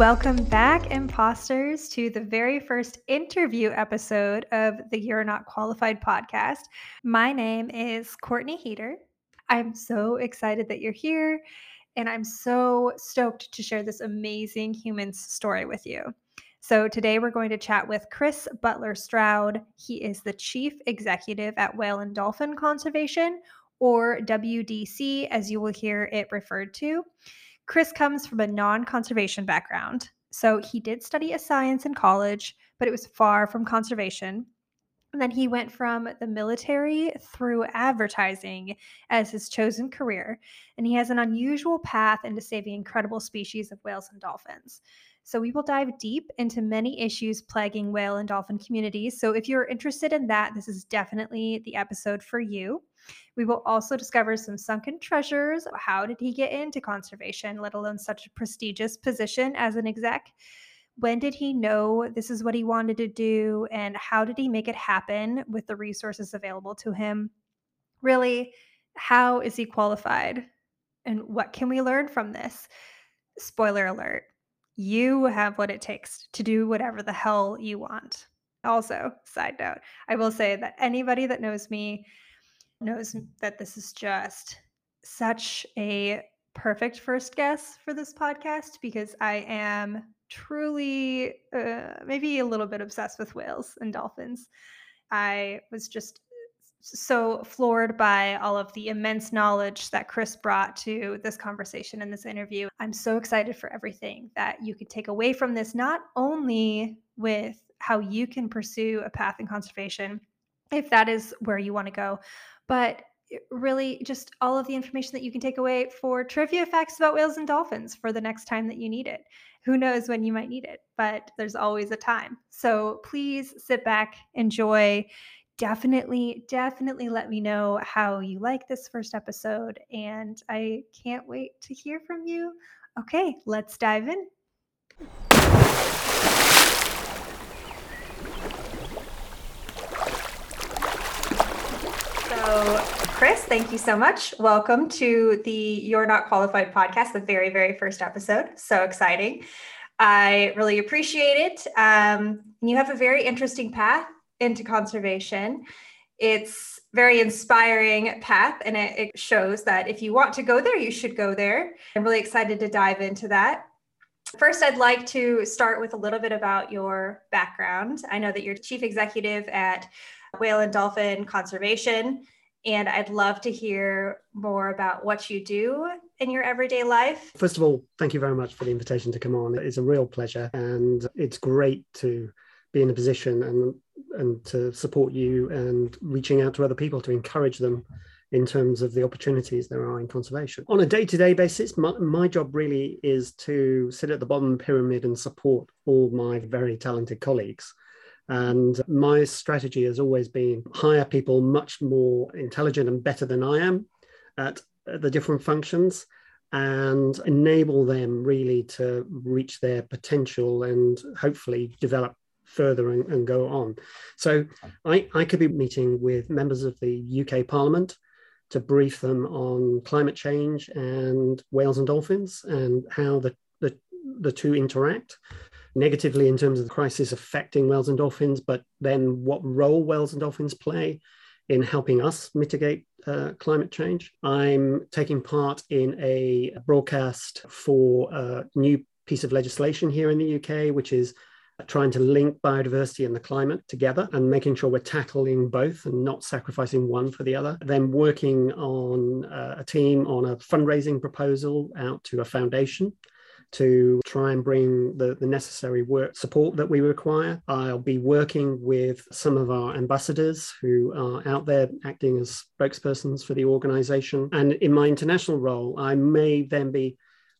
Welcome back, imposters, to the very first interview episode of the You're Not Qualified podcast. My name is Courtney Heater. I'm so excited that you're here, and I'm so stoked to share this amazing human's story with you. So, today we're going to chat with Chris Butler Stroud. He is the Chief Executive at Whale and Dolphin Conservation, or WDC, as you will hear it referred to. Chris comes from a non conservation background. So he did study a science in college, but it was far from conservation. And then he went from the military through advertising as his chosen career. And he has an unusual path into saving incredible species of whales and dolphins. So we will dive deep into many issues plaguing whale and dolphin communities. So if you're interested in that, this is definitely the episode for you. We will also discover some sunken treasures. How did he get into conservation, let alone such a prestigious position as an exec? When did he know this is what he wanted to do? And how did he make it happen with the resources available to him? Really, how is he qualified? And what can we learn from this? Spoiler alert you have what it takes to do whatever the hell you want. Also, side note, I will say that anybody that knows me knows that this is just such a perfect first guess for this podcast because I am truly uh, maybe a little bit obsessed with whales and dolphins. I was just so floored by all of the immense knowledge that Chris brought to this conversation and this interview. I'm so excited for everything that you could take away from this, not only with how you can pursue a path in conservation, if that is where you want to go, but eh, really just all of the information that you can take away for trivia facts about whales and dolphins for the next time that you need it. Who knows when you might need it, but there's always a time. So please sit back, enjoy. Definitely, definitely let me know how you like this first episode. And I can't wait to hear from you. Okay, let's dive in. So, Chris, thank you so much. Welcome to the You're Not Qualified podcast, the very, very first episode. So exciting. I really appreciate it. Um, you have a very interesting path into conservation. It's very inspiring path, and it, it shows that if you want to go there, you should go there. I'm really excited to dive into that. First, I'd like to start with a little bit about your background. I know that you're chief executive at Whale and Dolphin Conservation. And I'd love to hear more about what you do in your everyday life. First of all, thank you very much for the invitation to come on. It's a real pleasure. And it's great to be in a position and, and to support you and reaching out to other people to encourage them in terms of the opportunities there are in conservation. On a day to day basis, my, my job really is to sit at the bottom of the pyramid and support all my very talented colleagues and my strategy has always been hire people much more intelligent and better than I am at, the different functions and enable them really to reach their potential and hopefully develop further and, and go on. So I, I could be meeting with members of the UK Parliament to brief them on climate change and whales and dolphins and how the, the, the two interact negatively in terms of the crisis affecting whales and dolphins, but then what role whales and dolphins play in helping us mitigate uh, climate change. I'm taking part in a broadcast for a new piece of legislation here in the UK, which is trying to link biodiversity and the climate together and making sure we're tackling both and not sacrificing one for the other. Then working on uh, a team on a fundraising proposal out to a foundation to try and bring the, the necessary work support that we require. I'll be working with some of our ambassadors who are out there acting as spokespersons for the organization. And in my international role, I may then be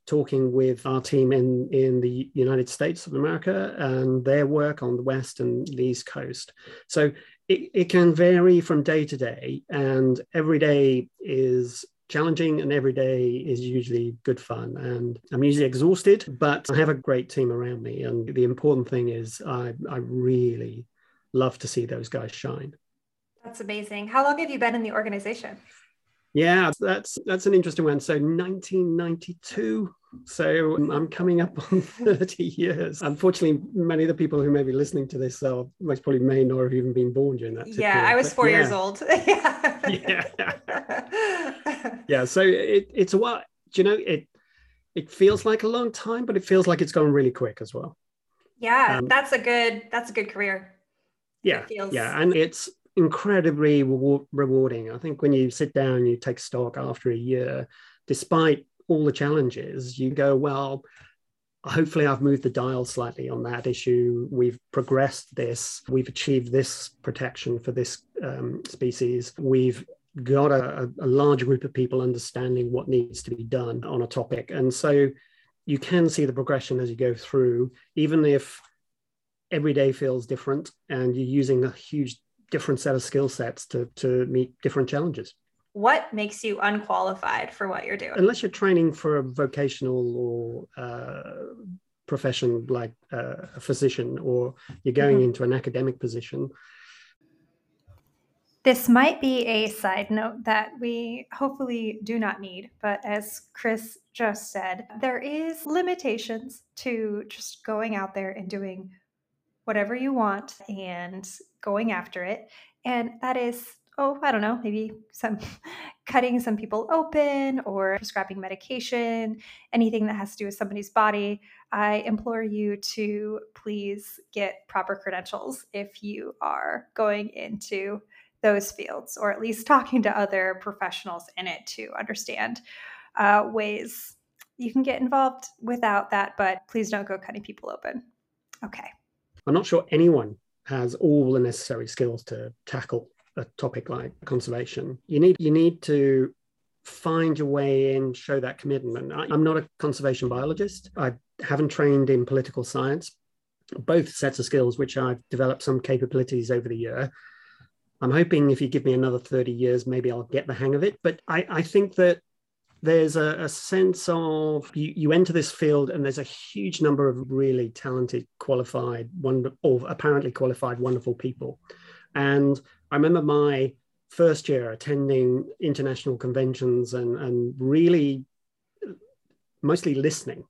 talking with our team in, in the United States of America and their work on the West and the East Coast. So it, it can vary from day to day, and every day is challenging and every day is usually good fun and i'm usually exhausted but i have a great team around me and the important thing is i, I really love to see those guys shine. That's amazing. How long have you been in the organization? Yeah that's that's an interesting one. So 1992 So um, I'm coming up on 30 years. Unfortunately, many of the people who may be listening to this are most probably may not have even been born during that. Yeah, period. I was four years old. yeah. yeah. yeah. So it, it's a while. Do you know it? It feels like a long time, but it feels like it's gone really quick as well. Yeah, um, that's a good. That's a good career. Yeah, feels... yeah, and it's incredibly rewarding. I think when you sit down, you take stock after a year, despite all the challenges, you go, well, hopefully I've moved the dial slightly on that issue. We've progressed this. We've achieved this protection for this um, species. We've got a, a large group of people understanding what needs to be done on a topic. And so you can see the progression as you go through, even if every day feels different and you're using a huge different set of skill sets to, to meet different challenges what makes you unqualified for what you're doing? Unless you're training for a vocational or uh, profession like uh, a physician, or you're going mm-hmm. into an academic position. This might be a side note that we hopefully do not need, but as Chris just said, there is limitations to just going out there and doing whatever you want and going after it. And that is oh, I don't know, maybe some cutting some people open or prescribing medication, anything that has to do with somebody's body, I implore you to please get proper credentials if you are going into those fields, or at least talking to other professionals in it to understand uh, ways you can get involved without that. But please don't go cutting people open. Okay. I'm not sure anyone has all the necessary skills to tackle a topic like conservation. You need you need to find your way in, show that commitment. I, I'm not a conservation biologist. I haven't trained in political science. Both sets of skills, which I've developed some capabilities over the year. I'm hoping if you give me another 30 years, maybe I'll get the hang of it. But I, I think that there's a, a, sense of you, you enter this field and there's a huge number of really talented, qualified, wonder, or apparently qualified, wonderful people. And I remember my first year attending international conventions and, and really mostly listening.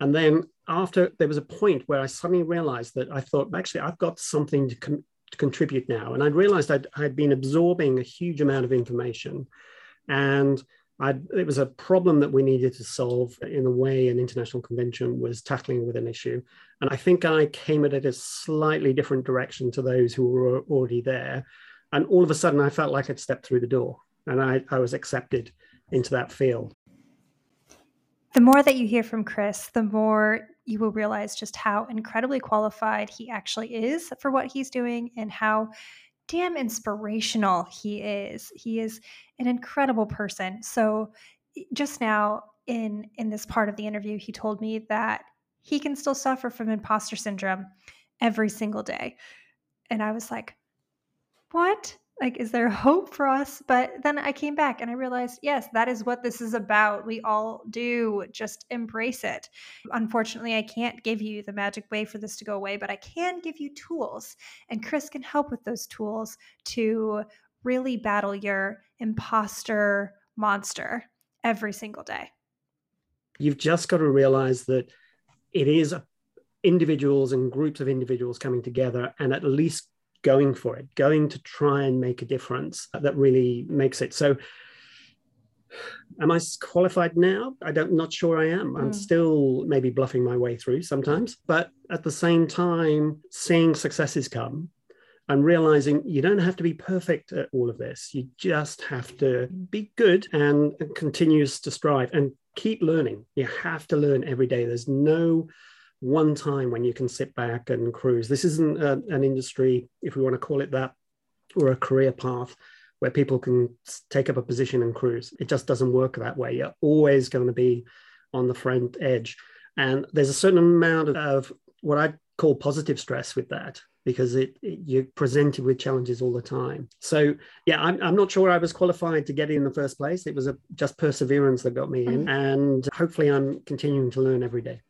And then after there was a point where I suddenly realized that I thought, actually, I've got something to, com- to contribute now. And I realized I'd, I'd been absorbing a huge amount of information. And I'd, it was a problem that we needed to solve in the way an international convention was tackling with an issue. And I think I came at it a slightly different direction to those who were already there. And all of a sudden, I felt like I'd stepped through the door and I, I was accepted into that field. The more that you hear from Chris, the more you will realize just how incredibly qualified he actually is for what he's doing and how damn inspirational he is. He is an incredible person. So just now in in this part of the interview he told me that he can still suffer from imposter syndrome every single day. And I was like, "What? Like is there hope for us? But then i came back and i realized yes that is what this is about. We all do just embrace it. Unfortunately i can't give you the magic way for this to go away but i can give you tools and chris can help with those tools to really battle your imposter monster every single day. You've just got to realize that it is individuals and groups of individuals coming together and at least going for it, going to try and make a difference that really makes it. So, am I qualified now? I don't, not sure I am. I'm hmm. still maybe bluffing my way through sometimes, but at the same time, seeing successes come and realizing you don't have to be perfect at all of this. You just have to be good and continues to strive and keep learning. You have to learn every day. There's no one time when you can sit back and cruise. This isn't a, an industry, if we want to call it that, or a career path where people can take up a position and cruise. It just doesn't work that way. You're always going to be on the front edge. And there's a certain amount of what I call positive stress with that because it, it, you're presented with challenges all the time. So yeah, I'm, I'm not sure I was qualified to get in the first place. It was a, just perseverance that got me in, mm-hmm. and hopefully I'm continuing to learn every day.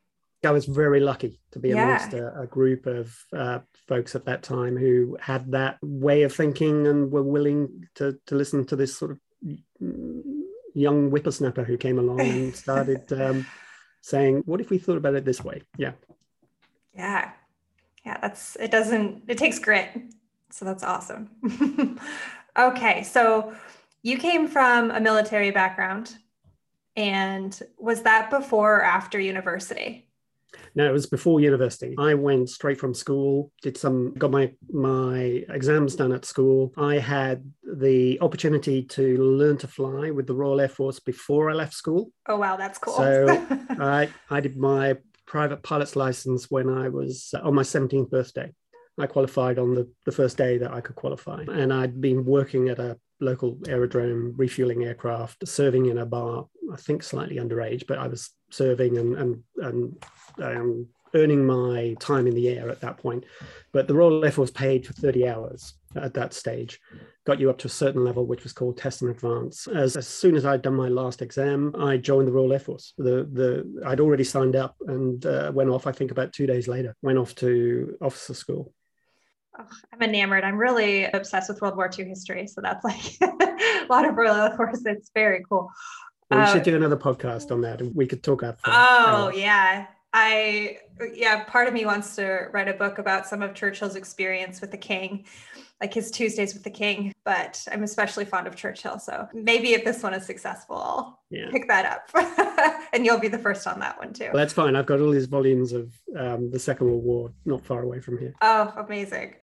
I was very lucky to be yeah. amongst a, a, group of uh, folks at that time who had that way of thinking and were willing to, to listen to this sort of young whippersnapper who came along and started um, saying, what if we thought about it this way? Yeah. Yeah. Yeah, that's it doesn't it takes grit. So that's awesome. okay, so you came from a military background and was that before or after university? No, it was before university. I went straight from school, did some, got my my exams done at school. I had the opportunity to learn to fly with the Royal Air Force before I left school. Oh wow, that's cool. So I I did my private pilot's license when I was on my 17th birthday. I qualified on the, the first day that I could qualify. And I'd been working at a local aerodrome, refueling aircraft, serving in a bar, I think slightly underage, but I was serving and, and, and um, earning my time in the air at that point. But the Royal Air Force paid for 30 hours at that stage, got you up to a certain level, which was called test and advance. As, as soon as I'd done my last exam, I joined the Royal Air Force. The, the, I'd already signed up and uh, went off, I think about two days later, went off to officer school. Oh, I'm enamored. I'm really obsessed with World War II history. So that's like a lot of Royal Air Force. It's very cool. Well, we uh, should do another podcast on that and we could talk after. Oh, yeah. I, yeah, part of me wants to write a book about some of Churchill's experience with the king, like his Tuesdays with the king. But I'm especially fond of Churchill. So maybe if this one is successful, I'll yeah. pick that up. and you'll be the first on that one too. Well, that's fine. I've got all these volumes of um, the Second World War not far away from here. Oh, amazing.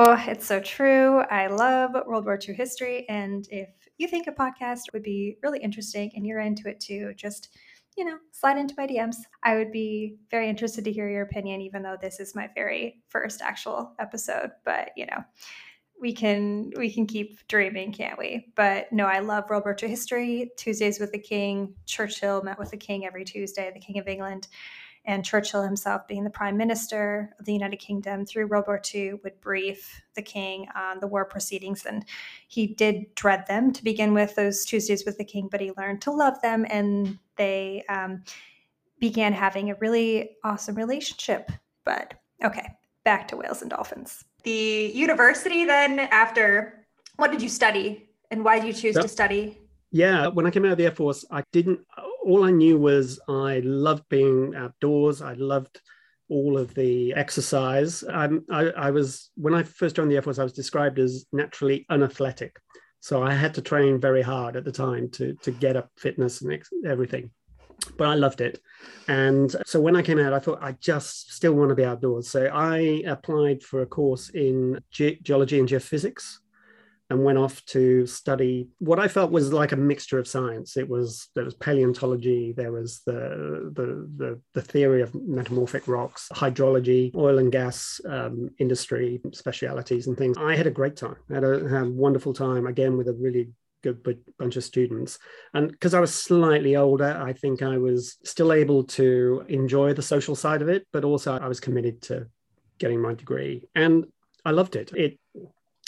Oh, it's so true. I love World War II history. And if you think a podcast would be really interesting and you're into it too, just you know, slide into my DMs. I would be very interested to hear your opinion, even though this is my very first actual episode. But you know, we can we can keep dreaming, can't we? But no, I love World War II history. Tuesdays with the King. Churchill met with the King every Tuesday, the King of England. And Churchill himself, being the Prime Minister of the United Kingdom through World War II, would brief the King on the war proceedings. And he did dread them to begin with, those Tuesdays with the King, but he learned to love them. And they um, began having a really awesome relationship. But okay, back to whales and dolphins. The university, then, after what did you study and why did you choose to study? Yeah, when I came out of the Air Force, I didn't all I knew was I loved being outdoors. I loved all of the exercise. I, I, was when I first joined the Air Force, I was described as naturally unathletic, so I had to train very hard at the time to to get up fitness and ex- everything. But I loved it, and so when I came out, I thought I just still want to be outdoors. So I applied for a course in ge- geology and geophysics and went off to study what I felt was like a mixture of science. It was there was paleontology, there was the the the, the theory of metamorphic rocks, hydrology, oil and gas um, industry specialities and things. I had a great time. I had a, had a wonderful time again with a really good bunch of students. And because I was slightly older, I think I was still able to enjoy the social side of it, but also I was committed to getting my degree. And I loved it. It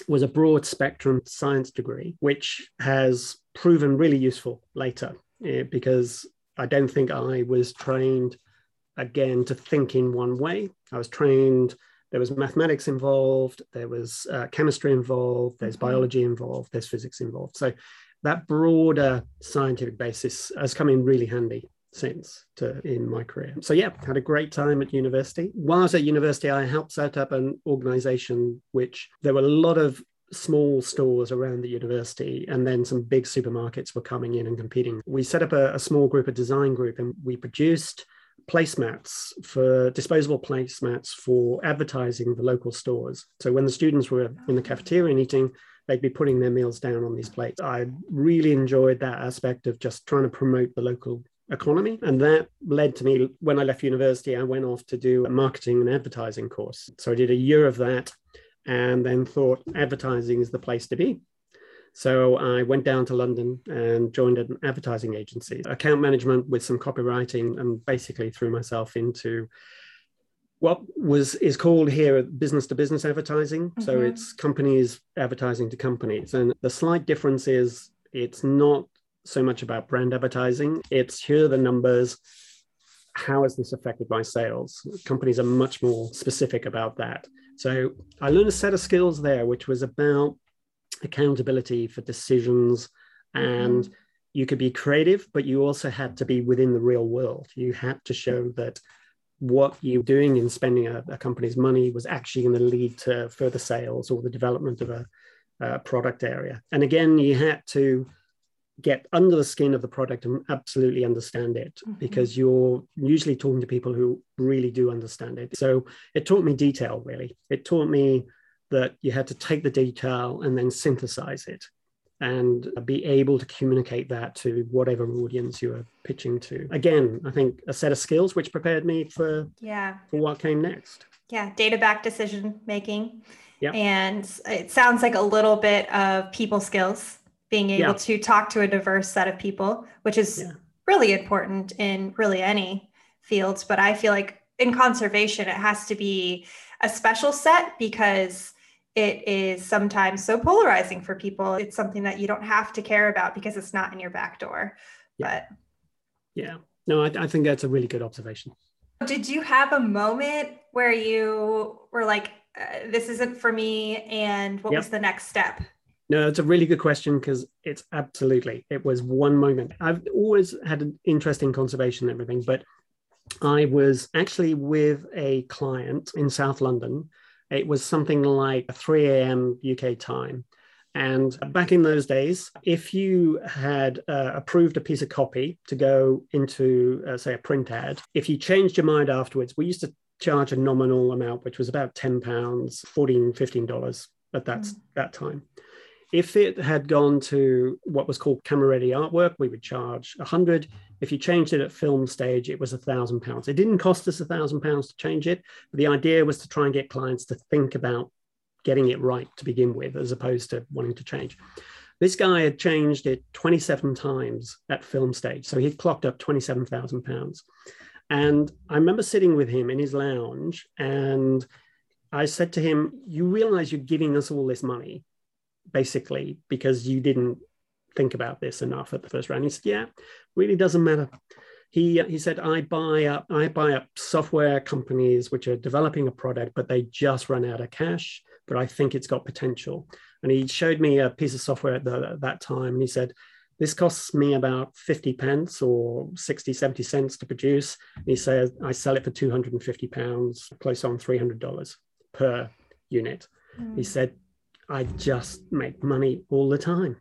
was a broad spectrum science degree, which has proven really useful later eh, because I don't think I was trained again to think in one way. I was trained, there was mathematics involved, there was uh, chemistry involved, there's mm-hmm. biology involved, there's physics involved. So that broader scientific basis has come in really handy since to in my career. So yeah, had a great time at university. While I was at university, I helped set up an organization which there were a lot of small stores around the university and then some big supermarkets were coming in and competing. We set up a, a small group, a design group, and we produced placemats for disposable placemats for advertising the local stores. So when the students were in the cafeteria and eating, they'd be putting their meals down on these plates. I really enjoyed that aspect of just trying to promote the local economy. And that led to me, when I left university, I went off to do a marketing and advertising course. So I did a year of that and then thought advertising is the place to be. So I went down to London and joined an advertising agency, account management with some copywriting, and basically threw myself into what was is called here business to business advertising. Mm-hmm. So it's companies advertising to companies, and the slight difference is it's not so much about brand advertising. It's here are the numbers. How has this affected my sales? Companies are much more specific about that. So I learned a set of skills there, which was about accountability for decisions and mm-hmm. you could be creative, but you also had to be within the real world. You had to show that what you're doing in spending a, a company's money was actually going to lead to further sales or the development of a, a product area. And again, you had to get under the skin of the product and absolutely understand it mm-hmm. because you're usually talking to people who really do understand it. So it taught me detail, really. It taught me that you had to take the detail and then synthesize it and be able to communicate that to whatever audience you are pitching to. Again, I think a set of skills which prepared me for yeah for what came next. Yeah, data back decision making. Yeah. And it sounds like a little bit of people skills, being able yeah. to talk to a diverse set of people, which is yeah. really important in really any fields. But I feel like in conservation, it has to be a special set because it is sometimes so polarizing for people. It's something that you don't have to care about because it's not in your back door. Yeah. But yeah, no, I, I think that's a really good observation. Did you have a moment where you were like, uh, this isn't for me? And what yep. was the next step? No, it's a really good question because it's absolutely, it was one moment. I've always had an interest in conservation and everything, but I was actually with a client in South London it was something like 3 a.m. UK time. And back in those days, if you had uh, approved a piece of copy to go into, uh, say, a print ad, if you changed your mind afterwards, we used to charge a nominal amount, which was about £10, $14, $15 at that, mm. that time. If it had gone to what was called camera ready artwork, we would charge a 100. If you changed it at film stage, it was a thousand pounds. It didn't cost us a thousand pounds to change it, but the idea was to try and get clients to think about getting it right to begin with, as opposed to wanting to change. This guy had changed it 27 times at film stage, so he'd clocked up 27,000 pounds. And I remember sitting with him in his lounge, and I said to him, "You realize you're giving us all this money basically because you didn't think about this enough at the first round. He said, "Yeah, really doesn't matter." He he said, "I buy up I buy up software companies which are developing a product, but they just run out of cash. But I think it's got potential." And he showed me a piece of software at, the, at that time, and he said, "This costs me about 50 pence or 60, 70 cents to produce." And he said, "I sell it for 250 pounds, close on 300 dollars per unit." Mm. He said, I just make money all the time.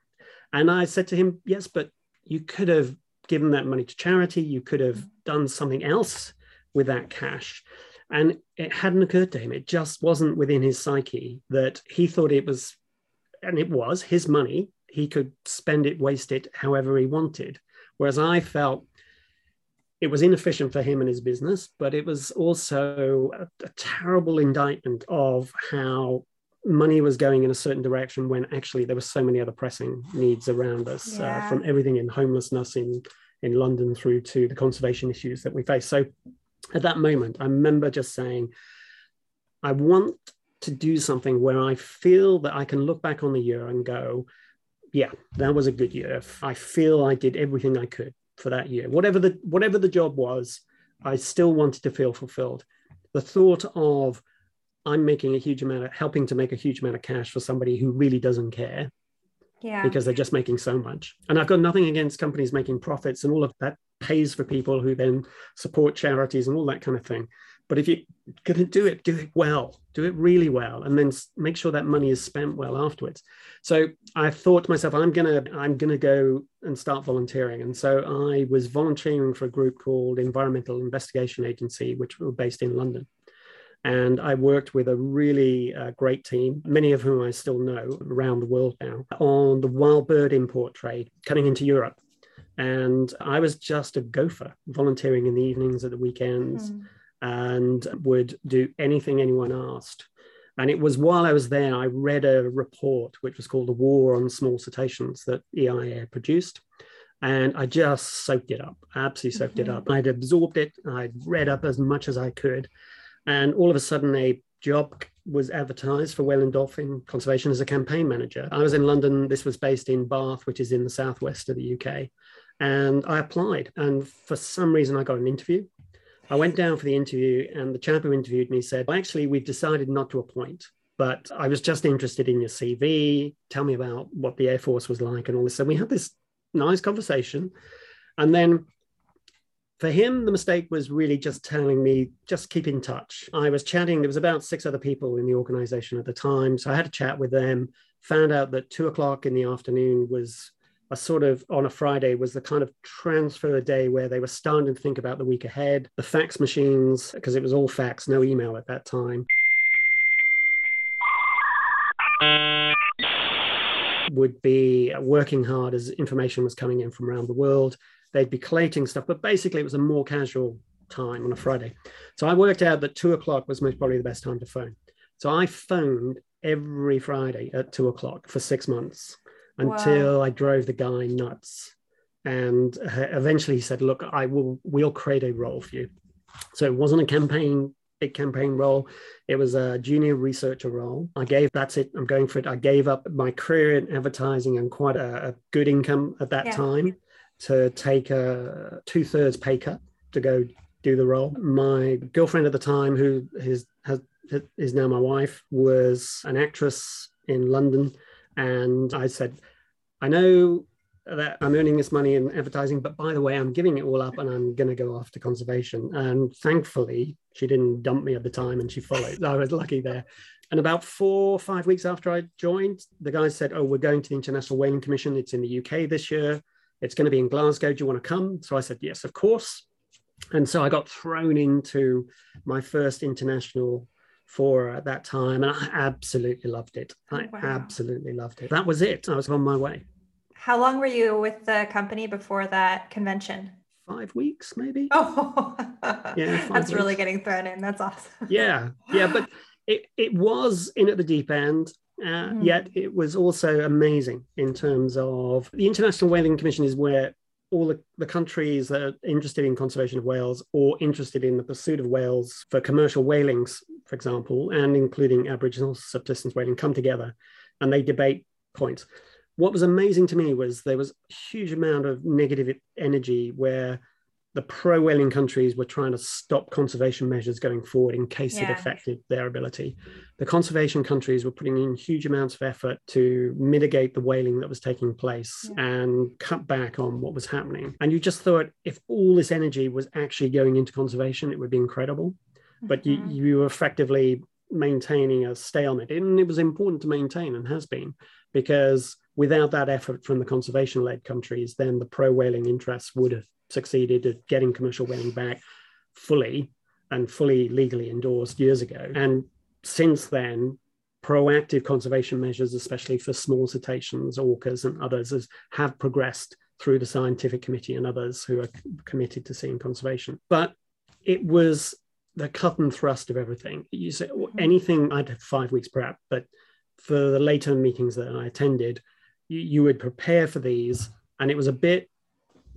And I said to him, Yes, but you could have given that money to charity. You could have done something else with that cash. And it hadn't occurred to him. It just wasn't within his psyche that he thought it was, and it was his money. He could spend it, waste it however he wanted. Whereas I felt it was inefficient for him and his business, but it was also a, a terrible indictment of how money was going in a certain direction when actually there were so many other pressing needs around us uh, yeah. uh, from everything in homelessness in in london through to the conservation issues that we face. So at that moment i remember just saying i want to do something where i feel that i can look back on the year and go yeah that was a good year. I feel i did everything i could for that year. Whatever the whatever the job was i still wanted to feel fulfilled. The thought of I'm making a huge amount of helping to make a huge amount of cash for somebody who really doesn't care. Yeah. Because they're just making so much. And I've got nothing against companies making profits and all of that pays for people who then support charities and all that kind of thing. But if you're going to do it, do it well, do it really well, and then make sure that money is spent well afterwards. So I thought to myself, I'm gonna, I'm gonna go and start volunteering. And so I was volunteering for a group called Environmental Investigation Agency, which were based in London. And I worked with a really uh, great team, many of whom I still know around the world now, on the wild bird import trade coming into Europe. And I was just a gopher, volunteering in the evenings at the weekends, mm. and would do anything anyone asked. And it was while I was there, I read a report which was called The War on Small Cetaceans that EIA produced. And I just soaked it up, absolutely soaked mm-hmm. it up. I'd absorbed it, I'd read up as much as I could. And all of a sudden, a job was advertised for Whale and Dolphin Conservation as a campaign manager. I was in London. This was based in Bath, which is in the southwest of the UK. And I applied. And for some reason, I got an interview. I went down for the interview, and the chap who interviewed me said, Actually, we've decided not to appoint, but I was just interested in your CV. Tell me about what the Air Force was like and all this. So we had this nice conversation. And then for him, the mistake was really just telling me, just keep in touch. I was chatting, there was about six other people in the organization at the time. So I had a chat with them, found out that two o'clock in the afternoon was a sort of on a Friday was the kind of transfer day where they were starting to think about the week ahead. The fax machines, because it was all fax, no email at that time. Would be working hard as information was coming in from around the world they'd be collating stuff, but basically it was a more casual time on a Friday. So I worked out that two o'clock was most probably the best time to phone. So I phoned every Friday at two o'clock for six months until wow. I drove the guy nuts. And uh, eventually he said, "Look, I will. We'll create a role for you." So it wasn't a campaign, big campaign role. It was a junior researcher role. I gave. That's it. I'm going for it. I gave up my career in advertising and quite a, a good income at that yeah. time to take a two thirds pay cut to go do the role. My girlfriend at the time, who is, has, is now my wife, was an actress in London. And I said, I know that I'm earning this money in advertising, but by the way, I'm giving it all up and I'm going to go after conservation. And thankfully, she didn't dump me at the time and she followed. I was lucky there. And about four or five weeks after I joined, the guys said, Oh, we're going to the International Whaling Commission. It's in the UK this year. It's going to be in Glasgow. Do you want to come? So I said, Yes, of course. And so I got thrown into my first international fora at that time. And I absolutely loved it. Oh, I wow. absolutely loved it. That was it. I was on my way. How long were you with the company before that convention? Five weeks, maybe. Oh, yeah. That's weeks. really getting thrown in. That's awesome. yeah. Yeah. But it, it was in at the deep end. Uh, mm. Yet it was also amazing in terms of the International Whaling Commission is where all the, the countries that are interested in conservation of whales or interested in the pursuit of whales for commercial whalings, for example, and including Aboriginal subsistence whaling, come together and they debate points. What was amazing to me was there was a huge amount of negative energy where the pro whaling countries were trying to stop conservation measures going forward in case yeah. it affected their ability. The conservation countries were putting in huge amounts of effort to mitigate the whaling that was taking place yeah. and cut back on what was happening. And you just thought if all this energy was actually going into conservation, it would be incredible. Mm-hmm. But you, mm-hmm. you were effectively maintaining a stalemate. And it was important to maintain and has been because without that effort from the conservation led countries, then the pro whaling interests would have succeeded at getting commercial whaling back fully and fully legally endorsed years ago. And since then, proactive conservation measures, especially for small cetaceans, orcas, and others, have progressed through the scientific committee and others who are committed to seeing conservation. But it was the cut and thrust of everything. You say mm-hmm. anything, I'd have five weeks prep, but for the later meetings that I attended, you, you would prepare for these, and it was a bit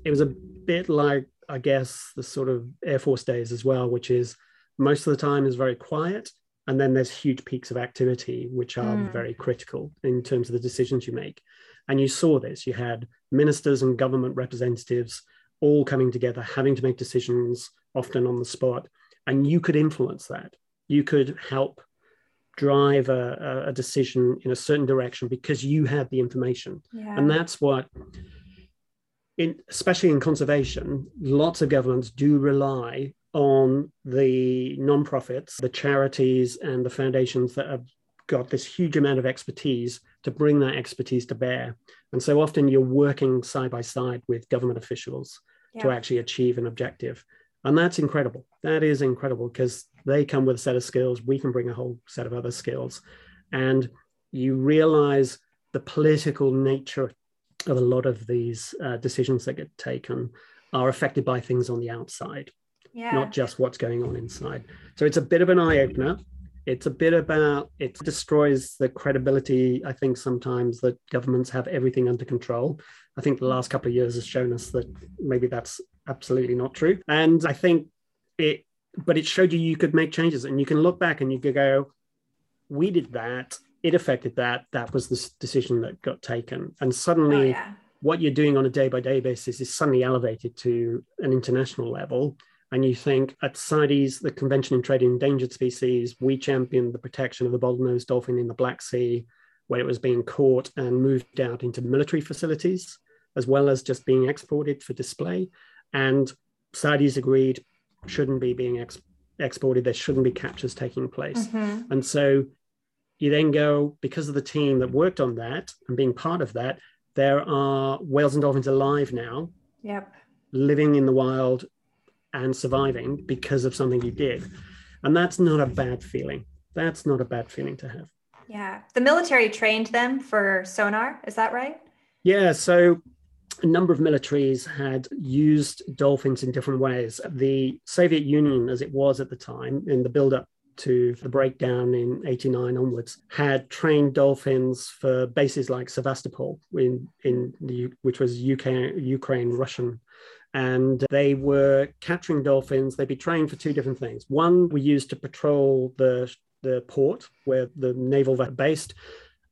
it was a bit like I guess the sort of Air Force days as well, which is most of the time is very quiet, and then there's huge peaks of activity which are mm. very critical in terms of the decisions you make. And you saw this. You had ministers and government representatives all coming together, having to make decisions often on the spot, and you could influence that. You could help drive a, a decision in a certain direction because you have the information, yeah. and that's what in, especially in conservation, lots of governments do rely on the non-profits, the charities, and the foundations that have got this huge amount of expertise to bring that expertise to bear. And so often you're working side by side with government officials yeah. to actually achieve an objective. And that's incredible. That is incredible because they come with a set of skills. We can bring a whole set of other skills. And you realize the political nature of a lot of these uh, decisions that get taken are affected by things on the outside, yeah. not just what's going on inside. So it's a bit of an eye opener. It's a bit about it destroys the credibility. I think sometimes that governments have everything under control. I think the last couple of years has shown us that maybe that's absolutely not true. And I think it, but it showed you you could make changes and you can look back and you could go, we did that it affected that. That was the decision that got taken. And suddenly, oh, yeah. what you're doing on a day by day basis is suddenly elevated to an international level. And you think at CITES, the Convention on Trade in Endangered Species, we championed the protection of the bottlenose dolphin in the Black Sea, where it was being caught and moved out into military facilities as well as just being exported for display. And CITES agreed shouldn't be being ex- exported. There shouldn't be captures taking place. Mm-hmm. And so you then go, because of the team that worked on that and being part of that, there are whales and dolphins alive now, Yep. living in the wild and surviving because of something you did. And that's not a bad feeling. That's not a bad feeling to have. Yeah. The military trained them for sonar. Is that right? Yeah, so a number of militaries had used dolphins in different ways. The Soviet Union, as it was at the time, in the build up to the breakdown in 89 onwards, had trained dolphins for bases like Sevastopol, in, in the, which was UK, Ukraine, Russian. And they were capturing dolphins. They'd be trained for two different things. One we used to patrol the, the port where the naval vet based.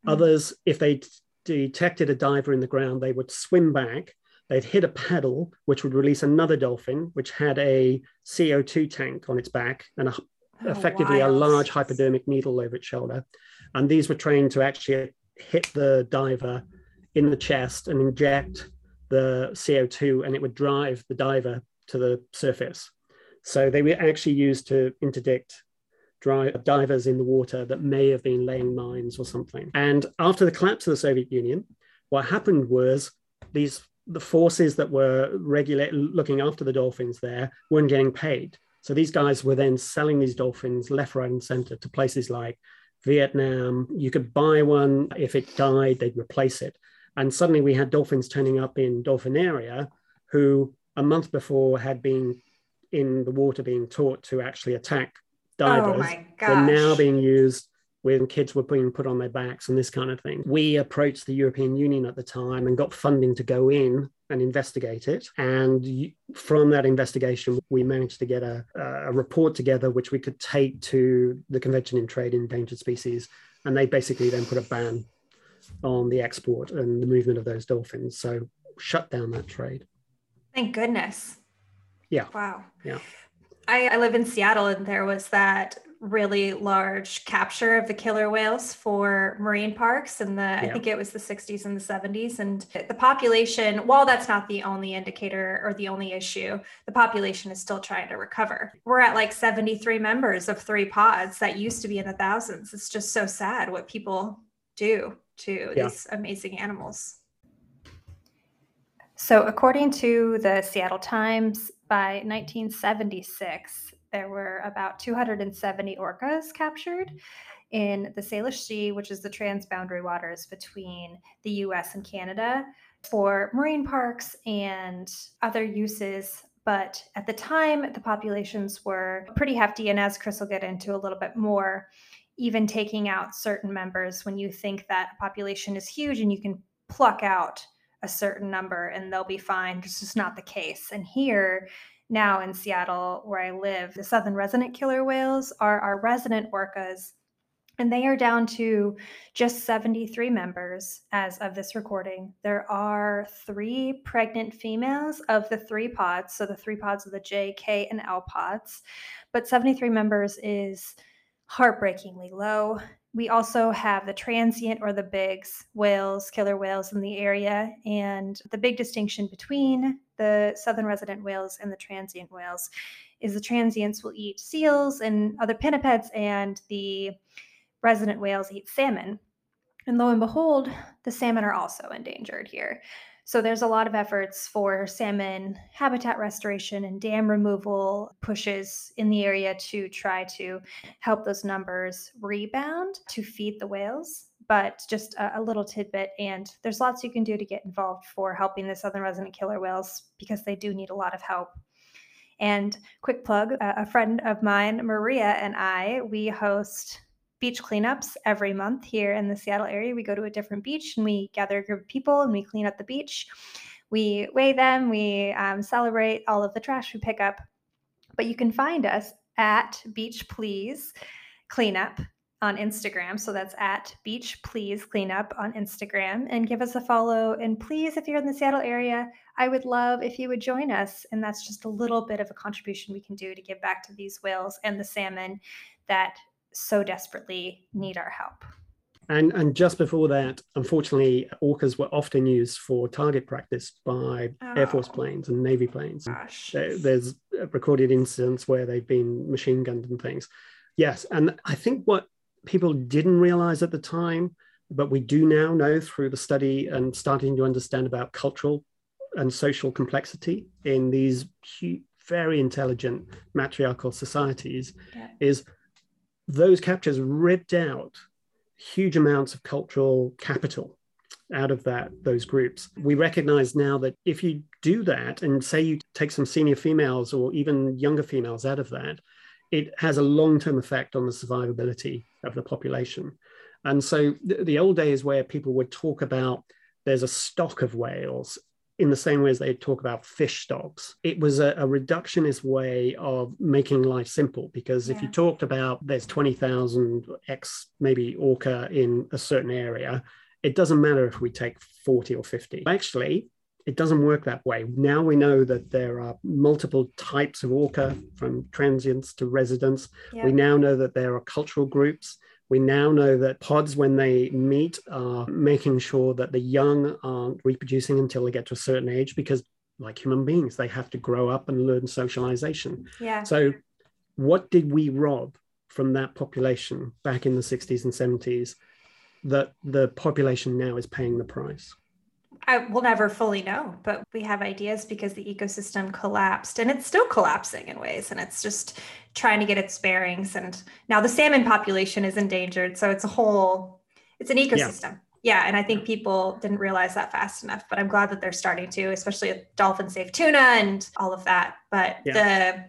Mhm. Others, if they detected a diver in the ground, they would swim back. They'd hit a paddle, which would release another dolphin, which had a CO2 tank on its back and a, Oh, effectively wild. a large hypodermic needle over its shoulder. And these were trained to actually hit the diver in the chest and inject the CO2, and it would drive the diver to the surface. So they were actually used to interdict dry divers in the water that may have been laying mines or something. And after the collapse of the Soviet Union, what happened was these the forces that were regulate looking after the dolphins there weren't getting paid. So these guys were then selling these dolphins left, right, and center to places like Vietnam. You could buy one. If it died, they'd replace it. And suddenly we had dolphins turning up in Dolphinaria who a month before had been in the water being taught to actually attack Oh divers. Oh my They're now being used when kids were being put on their backs and this kind of thing. We approached the European Union at the time and got funding to go in and investigate it. And from that investigation, we managed to get a, a report together which we could take to the Convention in Trade in Endangered Species. And they basically then put a ban on the export and the movement of those dolphins. So shut down that trade. Thank goodness. Yeah. Wow. Yeah. I, I live in Seattle and there was that really large capture of the killer whales for marine parks in the I think it was the 60s and the 70s and the population while that's not the only indicator or the only issue the population is still trying to recover. We're at like 73 members of three pods that used to be in the thousands. It's just so sad what people do to Yeah. these amazing animals so, according to the Seattle Times, by 1976, there were about 270 orcas captured in the Salish Sea, which is the transboundary waters between the US and Canada, for marine parks and other uses. But at the time, the populations were pretty hefty. And as Chris will get into a little bit more, even taking out certain members when you think that a population is huge and you can pluck out a certain number and they'll be fine. It's just not the case. And here, now in Seattle, where I live, the southern resident killer whales are our resident orcas, and they are down to just 73 members as of this recording. There are three pregnant females of the three pods, so the three pods of the J, K, and L pods, but 73 members is heartbreakingly low. We also have the transient or the Bigg's whales, killer whales in the area. And the big distinction between the southern resident whales and the transient whales is the transients will eat seals and other pinnipeds, and the resident whales eat salmon. And lo and behold, the salmon are also endangered here. So there's a lot of efforts for salmon habitat restoration and dam removal pushes in the area to try to help those numbers rebound to feed the whales. But just a, a little tidbit, and there's lots you can do to get involved for helping the southern resident killer whales because they do need a lot of help. And quick plug a a friend of mine, Maria, and I, we host beach cleanups every month here in the Seattle area. We go to a different beach and we gather a group of people and we clean up the beach. We weigh them, we um, celebrate all of the trash we pick up. But you can find us at Beach Please Cleanup on Instagram. So that's at Beach Please Cleanup on Instagram and give us a follow. And please, if you're in the Seattle area, I would love if you would join us. And that's just a little bit of a contribution we can do to give back to these whales and the salmon that so desperately need our help. And, and just before that, unfortunately, orcas were often used for target practice by oh. Air Force oh. planes and Navy planes. There, there's recorded incidents where they've been machine gunned and things. Yes. And I think what people didn't realize at the time, but we do now know through the study and starting to understand about cultural and social complexity in these very intelligent matriarchal societies, yeah. is those captures ripped out huge amounts of cultural capital out of that those groups. We recognize now that if you do that and say you take some senior females or even younger females out of that it has a long-term effect on the survivability of the population. And so the, the old days where people would talk about there's a stock of whales in the same way as they talk about fish stocks. It was a, a reductionist way of making life simple because yeah. if you talked about there's 20,000 X maybe orca in a certain area, it doesn't matter if we take 40 or 50. Actually, it doesn't work that way. Now we know that there are multiple types of orca from transients to residents. Yeah. We now know that there are cultural groups. We now know that pods, when they meet, are making sure that the young aren't reproducing until they get to a certain age because, like human beings, they have to grow up and learn socialization. Yeah. So, what did we rob from that population back in the 60s and 70s that the population now is paying the price? I will never fully know, but we have ideas because the ecosystem collapsed and it's still collapsing in ways. And it's just trying to get its bearings. And now the salmon population is endangered. So it's a whole, it's an ecosystem. Yeah. Yeah, and I think people didn't realize that fast enough, but I'm glad that they're starting to, especially with dolphin safe tuna and all of that. But yeah. the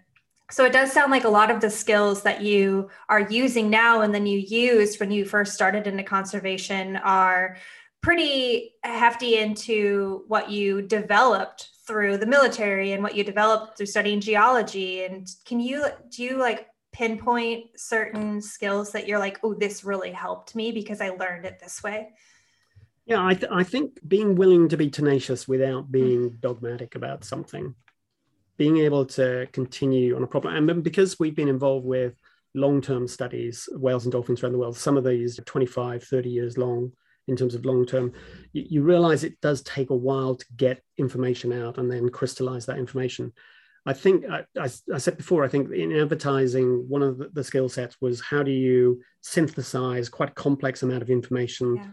so it does sound like a lot of the skills that you are using now and then you used when you first started into conservation are pretty hefty into what you developed through the military and what you developed through studying geology and can you do you like pinpoint certain skills that you're like oh this really helped me because i learned it this way yeah i, th- I think being willing to be tenacious without being mm-hmm. dogmatic about something being able to continue on a problem and because we've been involved with long-term studies whales and dolphins around the world some of these 25 30 years long in terms of long term, you, you, realize it does take a while to get information out and then crystallize that information. I think I, I, I said before, I think in advertising, one of the, the, skill sets was how do you synthesize quite a complex amount of information yeah.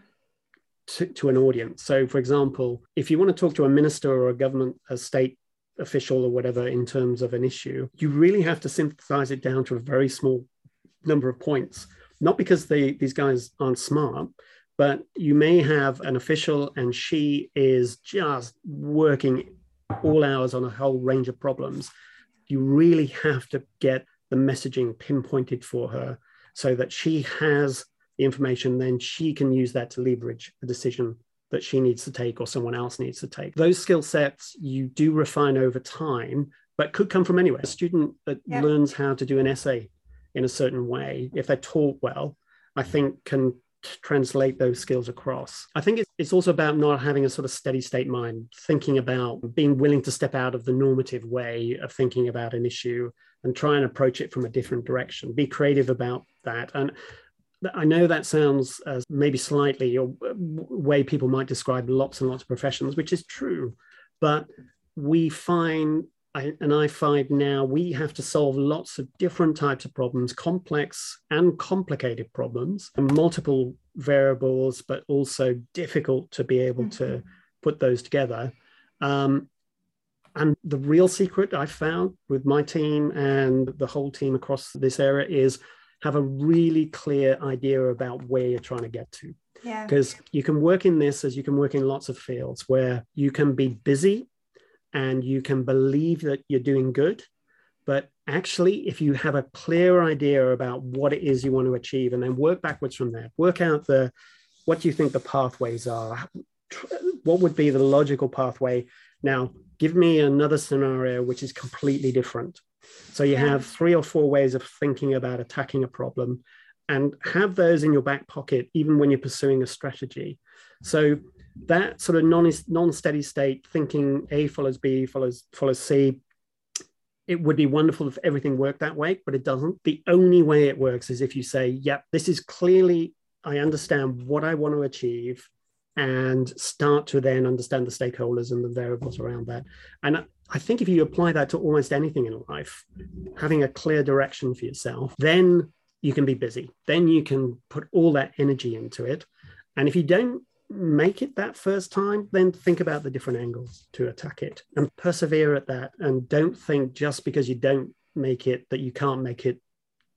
to, to an audience. So, for example, if you want to talk to a minister or a government, a state official or whatever in terms of an issue, you really have to synthesize it down to a very small number of points. Not because they, these guys aren't smart, but you may have an official and she is just working all hours on a whole range of problems. You really have to get the messaging pinpointed for her so that she has the information, then she can use that to leverage the decision that she needs to take or someone else needs to take. Those skill sets you do refine over time, but could come from anywhere. A student that yeah. learns how to do an essay in a certain way, if they're taught well, I think can translate those skills across. I think it's, it's also about not having a sort of steady state mind, thinking about being willing to step out of the normative way of thinking about an issue and try and approach it from a different direction. Be creative about that. And I know that sounds as maybe slightly a way people might describe lots and lots of professions, which is true. But we find I, and I find now we have to solve lots of different types of problems, complex and complicated problems, and multiple variables, but also difficult to be able mm-hmm. to put those together. Um, and the real secret I found with my team and the whole team across this area is have a really clear idea about where you're trying to get to. Because yeah. you can work in this as you can work in lots of fields where you can be busy and you can believe that you're doing good. But actually, if you have a clear idea about what it is you want to achieve and then work backwards from there, work out the what do you think the pathways are? What would be the logical pathway? Now, give me another scenario which is completely different. So you have three or four ways of thinking about attacking a problem and have those in your back pocket even when you're pursuing a strategy. So that sort of non non-steady state thinking A follows B follows follows C. It would be wonderful if everything worked that way, but it doesn't. The only way it works is if you say, "Yep, this is clearly I understand what I want to achieve and start to then understand the stakeholders and the variables around that. And I think if you apply that to almost anything in life, having a clear direction for yourself, then you can be busy. Then you can put all that energy into it. And if you don't make it that first time, then think about the different angles to attack it and persevere at that. And don't think just because you don't make it that you can't make it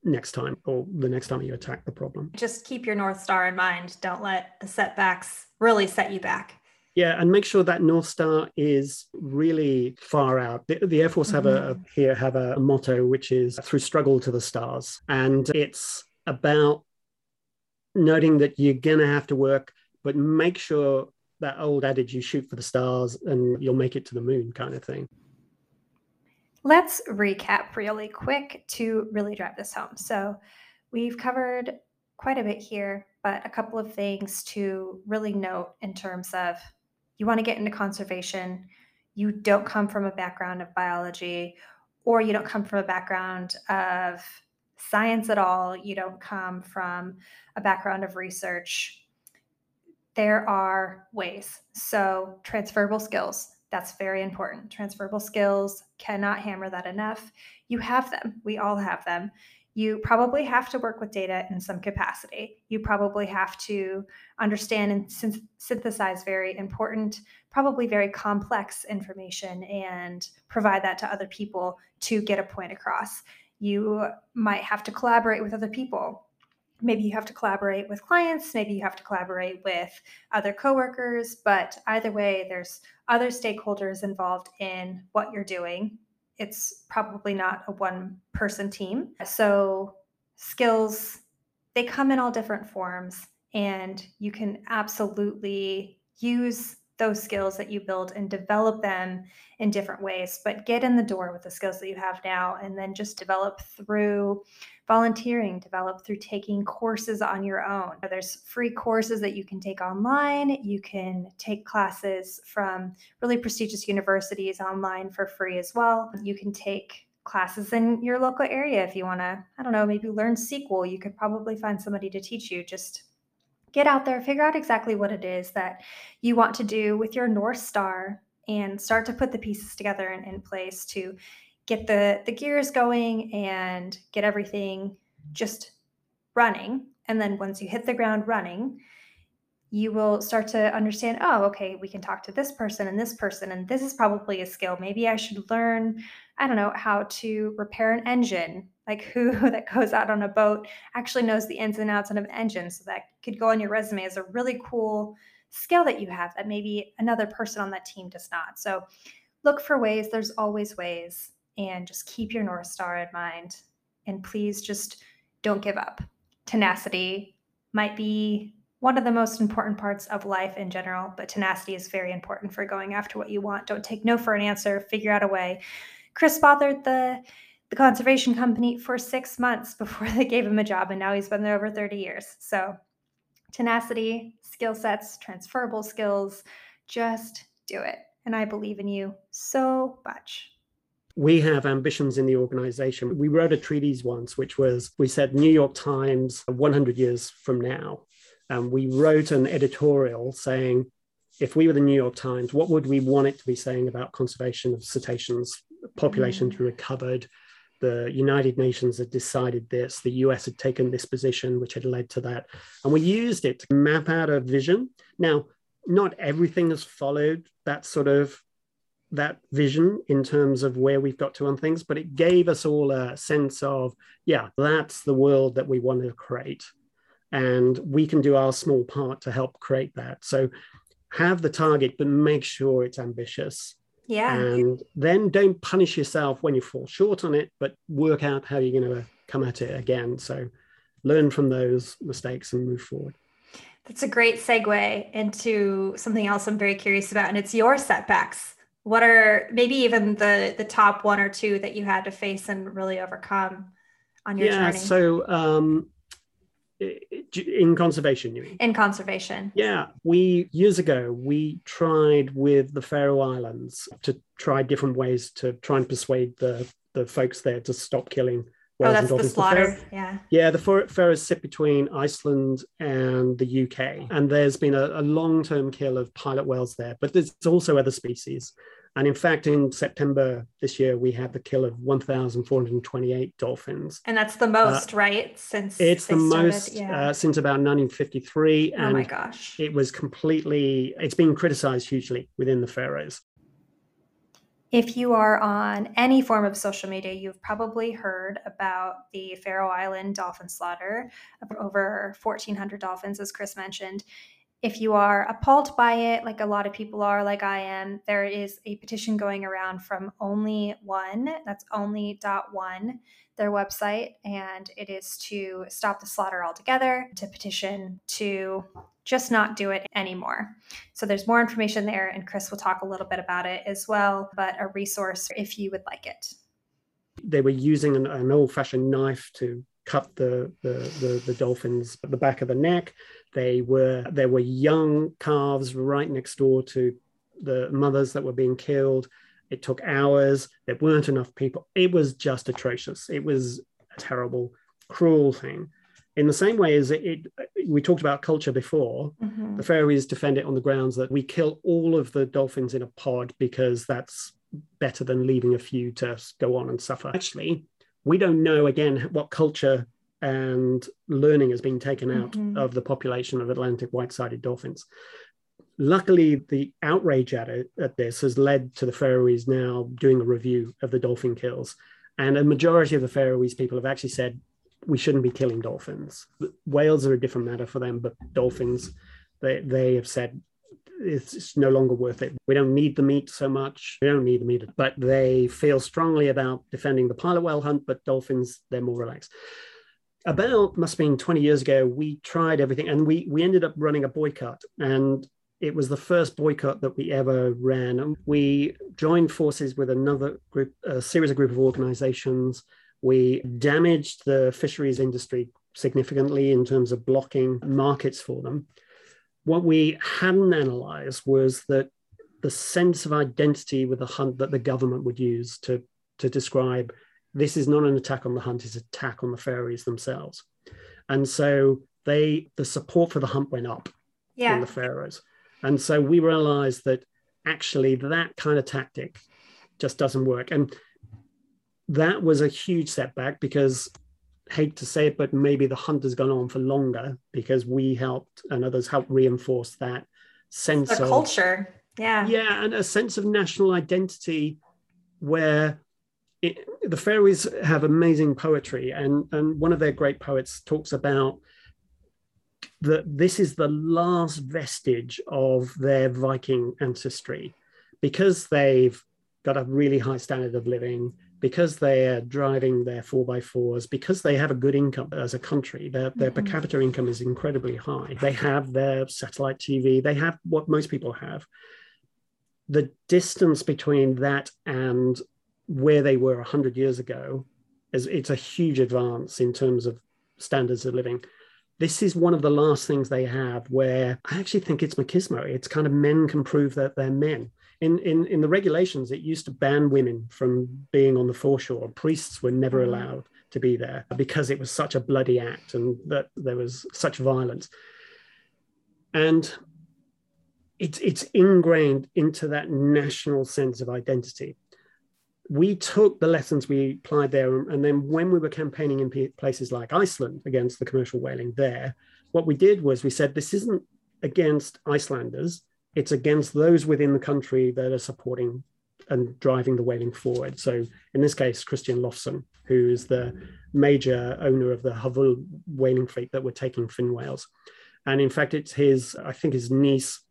next time or the next time you attack the problem. Just keep your North Star in mind. Don't let the setbacks really set you back. Yeah, and make sure that North Star is really far out. The, the Air Force have mm-hmm. a here have a, motto which is through struggle to the stars, and it's about noting that you're gonna have to work, but make sure that old adage you shoot for the stars and you'll make it to the moon kind of thing. Let's recap really quick to really drive this home. So, we've covered quite a bit here, but a couple of things to really note in terms of you want to get into conservation, you don't come from a background of biology, or you don't come from a background of science at all, you don't come from a background of research. There are ways. So, transferable skills, that's very important. Transferable skills, cannot hammer that enough. You have them. We all have them. You probably have to work with data in some capacity. You probably have to understand and synth- synthesize very important, probably very complex information and provide that to other people to get a point across. You might have to collaborate with other people maybe you have to collaborate with clients maybe you have to collaborate with other coworkers but either way there's other stakeholders involved in what you're doing. It's probably not a one person team. So skills they come in all different forms and you can absolutely use those skills that you build and develop them in different ways but get in the door with the skills that you have now and then just develop through volunteering develop through taking courses on your own. There's free courses that you can take online. You can take classes from really prestigious universities online for free as well. You can take classes in your local area if you want to, I don't know, maybe learn SQL. You could probably find somebody to teach you. Just get out there, figure out exactly what it is that you want to do with your North Star and start to put the pieces together in, in place to get the the gears going and get everything just running. And then once you hit the ground running you will start to understand oh okay we can talk to this person and this person and this is probably a skill. Maybe i should learn i don't know how to repair an engine. Like who that goes out on a boat actually knows the ins and outs of an engine. So that could go on your resume as a really cool skill that you have that maybe another person on that team does not. So look for ways. There's always ways and just keep your North Star in mind. And please just don't give up. Tenacity might be one of the most important parts of life in general, but tenacity is very important for going after what you want. Don't take no for an answer, figure out a way. Chris bothered the the conservation company for six months before they gave him a job, and now he's been there over 30 years. So, tenacity, skill sets, transferable skills, just do it. And I believe in you so much we have ambitions in the organization. We wrote a treatise once, which was we said New York Times 100 years from now. And we wrote an editorial saying, if we were the New York Times, what would we want it to be saying about conservation of cetaceans? Populations mm. recovered. The United Nations had decided this. The US had taken this position, which had led to that. And we used it to map out a vision. Now, not everything has followed that sort of that vision in terms of where we've got to on things, but it gave us all a sense of, yeah, that's the world that we want to create. And we can do our small part to help create that. So have the target, but make sure it's ambitious. Yeah. And then don't punish yourself when you fall short on it, but work out how you're going to come at it again. So learn from those mistakes and move forward. That's a great segue into something else I'm very curious about, and it's your setbacks what are maybe even the the top one or two that you had to face and really overcome on your yeah, journey? So um, in conservation, you mean? In conservation. Yeah, we years ago we tried with the Faroe Islands to try different ways to try and persuade the the folks there to stop killing oh, that's the slaughter. The yeah. Yeah, the Faroes sit between Iceland and the UK, and there's been a, a long-term kill of pilot whales there, but there's also other species. And in fact, in September this year, we had the kill of 1,428 dolphins. And that's the most, uh, right? Since it's the started, most yeah. uh, since about 1953. And oh my gosh! It was completely. It's been criticised hugely within the Faroes. If you are on any form of social media, you've probably heard about the Faroe Island dolphin slaughter of over 1,400 dolphins, as Chris mentioned. If you are appalled by it, like a lot of people are, like I am, there is a petition going around from Only One, that's only dot one, their website, and it is to stop the slaughter altogether, to petition to just not do it anymore. So there's more information there, and Chris will talk a little bit about it as well, but a resource if you would like it. They were using an, an old fashioned knife to cut the, the, the, the dolphins the back of the neck. They were there were young calves right next door to the mothers that were being killed. It took hours. There weren't enough people. It was just atrocious. It was a terrible, cruel thing in the same way as it, it we talked about culture before, mm-hmm. the Faroese defend it on the grounds that we kill all of the dolphins in a pod because that's better than leaving a few to go on and suffer. Actually, we don't know again what culture and learning has been taken out mm-hmm. of the population of Atlantic white-sided dolphins. Luckily, the outrage at it at this has led to the Faroese now doing a review of the dolphin kills. And a majority of the Faroese people have actually said we shouldn't be killing dolphins. Whales are a different matter for them, but dolphins, they, they have said it's, it's no longer worth it. We don't need the meat so much. We don't need the meat, but they feel strongly about defending the pilot whale hunt, but dolphins, they're more relaxed. About must have been 20 years ago, we tried everything and we we ended up running a boycott. And it was the first boycott that we ever ran. And we joined forces with another group, a series of group of organizations we damaged the fisheries industry significantly in terms of blocking markets for them. What we hadn't analyzed was that the sense of identity with the hunt that the government would use to, to describe this is not an attack on the hunt, it's an attack on the Faroes themselves. And so they the support for the hunt went up yeah. in the Faroes. And so we realized that actually that kind of tactic just doesn't work. And that was a huge setback because hate to say it, but maybe the hunt has gone on for longer because we helped and others helped reinforce that sense the of culture. Yeah. Yeah. And a sense of national identity where it, the Faroes have amazing poetry. And, and one of their great poets talks about that this is the last vestige of their Viking ancestry because they've got a really high standard of living because they are driving their four by fours, because they have a good income as a country, their, their mm-hmm. per capita income is incredibly high. They have their satellite TV, they have what most people have. The distance between that and where they were 100 years ago is it's a huge advance in terms of standards of living. This is one of the last things they have where I actually think it's machismo. It's kind of men can prove that they're men in, in, in the regulations, it used to ban women from being on the foreshore. Priests were never mm-hmm. allowed to be there because it was such a bloody act and that there was such violence. And it's, it's ingrained into that national sense of identity. We took the lessons we applied there, and then when we were campaigning in places like Iceland against the commercial whaling there, what we did was we said, this isn't against Icelanders it's against those within the country that are supporting and driving the whaling forward. So in this case, Christian Loftsson, who is the major owner of the Hvalur whaling fleet that were taking fin whales. And in fact, it's his, I think his niece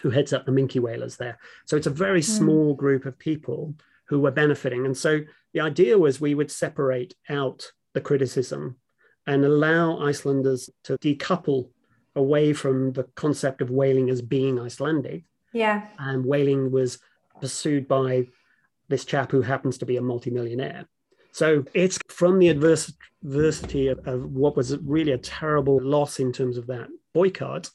who heads up the minke whalers there. So it's a very mm. small group of people who were benefiting. And so the idea was we would separate out the criticism and allow Icelanders to decouple away from the concept of whaling as being Icelandic. Yeah. And whaling was pursued by this chap who happens to be a multimillionaire. So it's from the adversity of, of, what was really a terrible loss in terms of that boycott,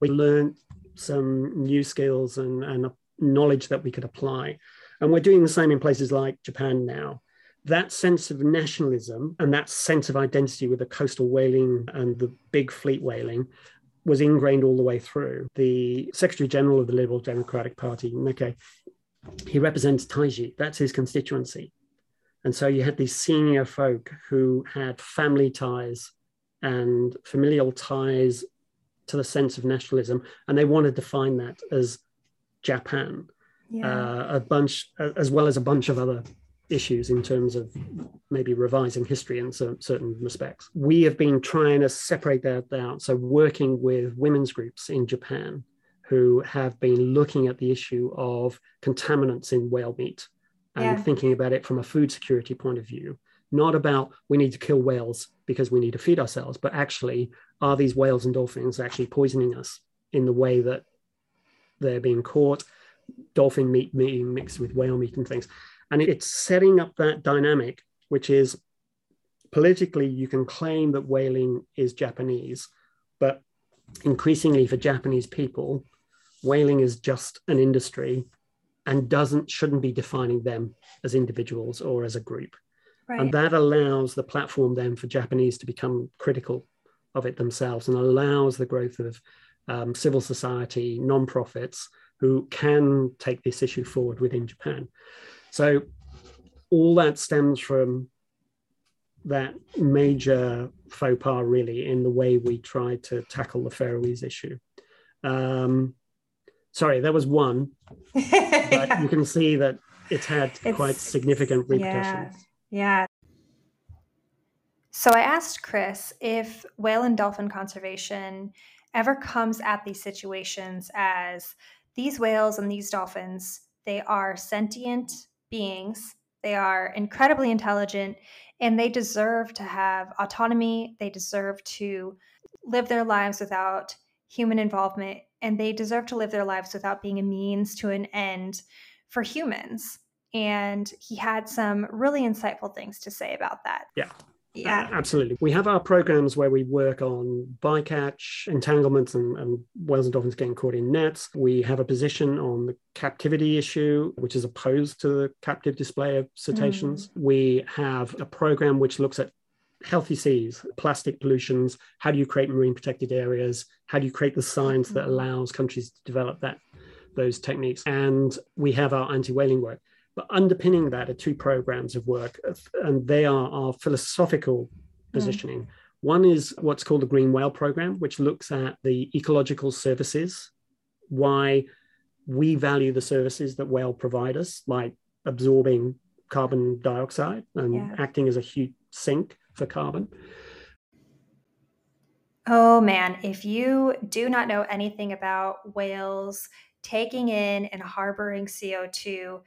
we learned some new skills and, and knowledge that we could apply. And we're doing the same in places like Japan now. that sense of nationalism and that sense of identity with the coastal whaling and the big fleet whaling was ingrained all the way through. The Secretary General of the Liberal Democratic Party, okay, he represents Taiji, that's his constituency. And so you had these senior folk who had family ties and familial ties to the sense of nationalism, and they wanted to find that as Japan. Yeah. Uh, a bunch, as well as a bunch of other issues in terms of maybe revising history in certain respects. We have been trying to separate that out. So, working with women's groups in Japan who have been looking at the issue of contaminants in whale meat and yeah. thinking about it from a food security point of view, not about we need to kill whales because we need to feed ourselves, but actually, are these whales and dolphins actually poisoning us in the way that they're being caught? Dolphin meat being mixed with whale meat and things. And it's setting up that dynamic, which is politically, you can claim that whaling is Japanese, but increasingly for Japanese people, whaling is just an industry and doesn't shouldn't be defining them as individuals or as a group. Right. And that allows the platform then for Japanese to become critical of it themselves and allows the growth of um, civil society, non-profits who can take this issue forward within Japan. So all that stems from that major faux pas, really, in the way we tried to tackle the Faroese issue. Um, sorry, there was one, but you can see that it's had it's, quite significant repercussions. Yeah. yeah. So I asked Chris if whale and dolphin conservation ever comes at these situations as these whales and these dolphins, they are sentient beings. They are incredibly intelligent and they deserve to have autonomy. They deserve to live their lives without human involvement and they deserve to live their lives without being a means to an end for humans. And he had some really insightful things to say about that. Yeah. Yeah, uh, absolutely. We have our programs where we work on bycatch, entanglements, and, and, whales and dolphins getting caught in nets. We have a position on the captivity issue, which is opposed to the captive display of cetaceans. Mm. We have a program which looks at healthy seas, plastic pollutions. How do you create marine protected areas? How do you create the science that mm-hmm. allows countries to develop that those techniques? And we have our anti-whaling work. But underpinning that are two programs of work, and they are our philosophical hmm. positioning. Mm. One is what's called the Green Whale Program, which looks at the ecological services, why we value the services that whale provide us, like absorbing carbon dioxide and yeah. acting as a huge sink for carbon. Oh man, if you do not know anything about whales taking in and harboring CO2,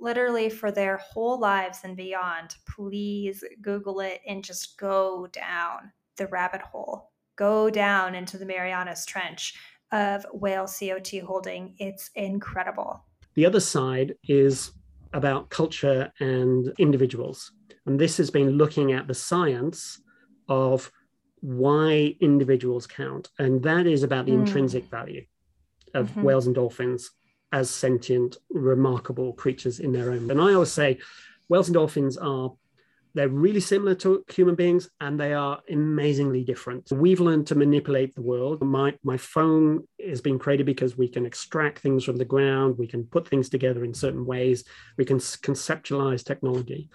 literally for their whole lives and beyond, please Google it and just go down the rabbit hole. Go down into the Marianas Trench of whale CO2 holding. It's incredible. The other side is about culture and individuals. And this has been looking at the science of why individuals count. And that is about the mm. intrinsic value of mm-hmm. whales and dolphins as sentient, remarkable creatures in their own. And I always say, whales and dolphins are they're really similar to human beings and they are amazingly different. We've learned to manipulate the world. My, my phone has been created because we can extract things from the ground, we can put things together in certain ways, we can conceptualize technology.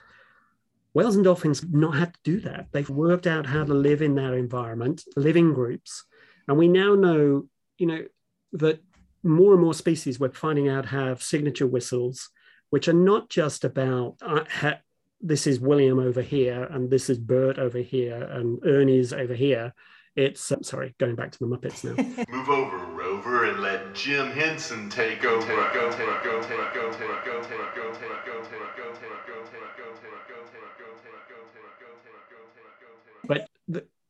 Whales and dolphins not had to do that. They've worked out how to live in their environment, live in groups. And we now know, you know, that more and more species we're finding out have signature whistles, which are not just about uh, ha- this is William over here and this is Bert over here and Ernie's over here. It's uh, sorry, going back to the Muppets now. Move over, Rover, and let Jim Henson take over. Take over. Take over. Take over. Take over. Take over. But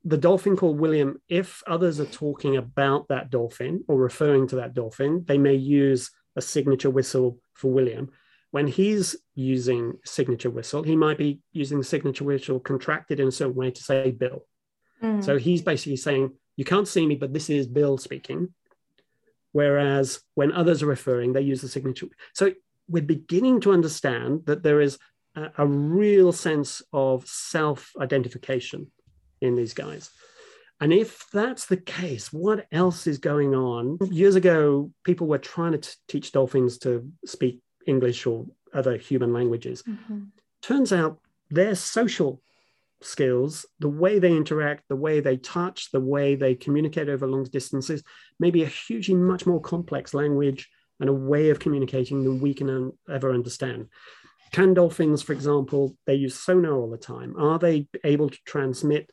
the, dolphin called William, if others are talking about that dolphin or referring to that dolphin, they may use a signature whistle for William. When he's using signature whistle, he might be using the signature whistle contracted in a certain way to say Bill. Mm. So he's basically saying, You can't see me, but this is Bill speaking. Whereas when others are referring, they use the signature. So we're beginning to understand that there is a, a real sense of self identification in these guys. And if that's the case, what else is going on? Years ago, people were trying to t- teach dolphins to speak English or other human languages. Mm-hmm. Turns out their social skills, the way they interact, the way they touch, the way they communicate over long distances, may be a hugely much more complex language and a way of communicating than we can ever understand. Can dolphins, for example, they use sonar all the time? Are they able to transmit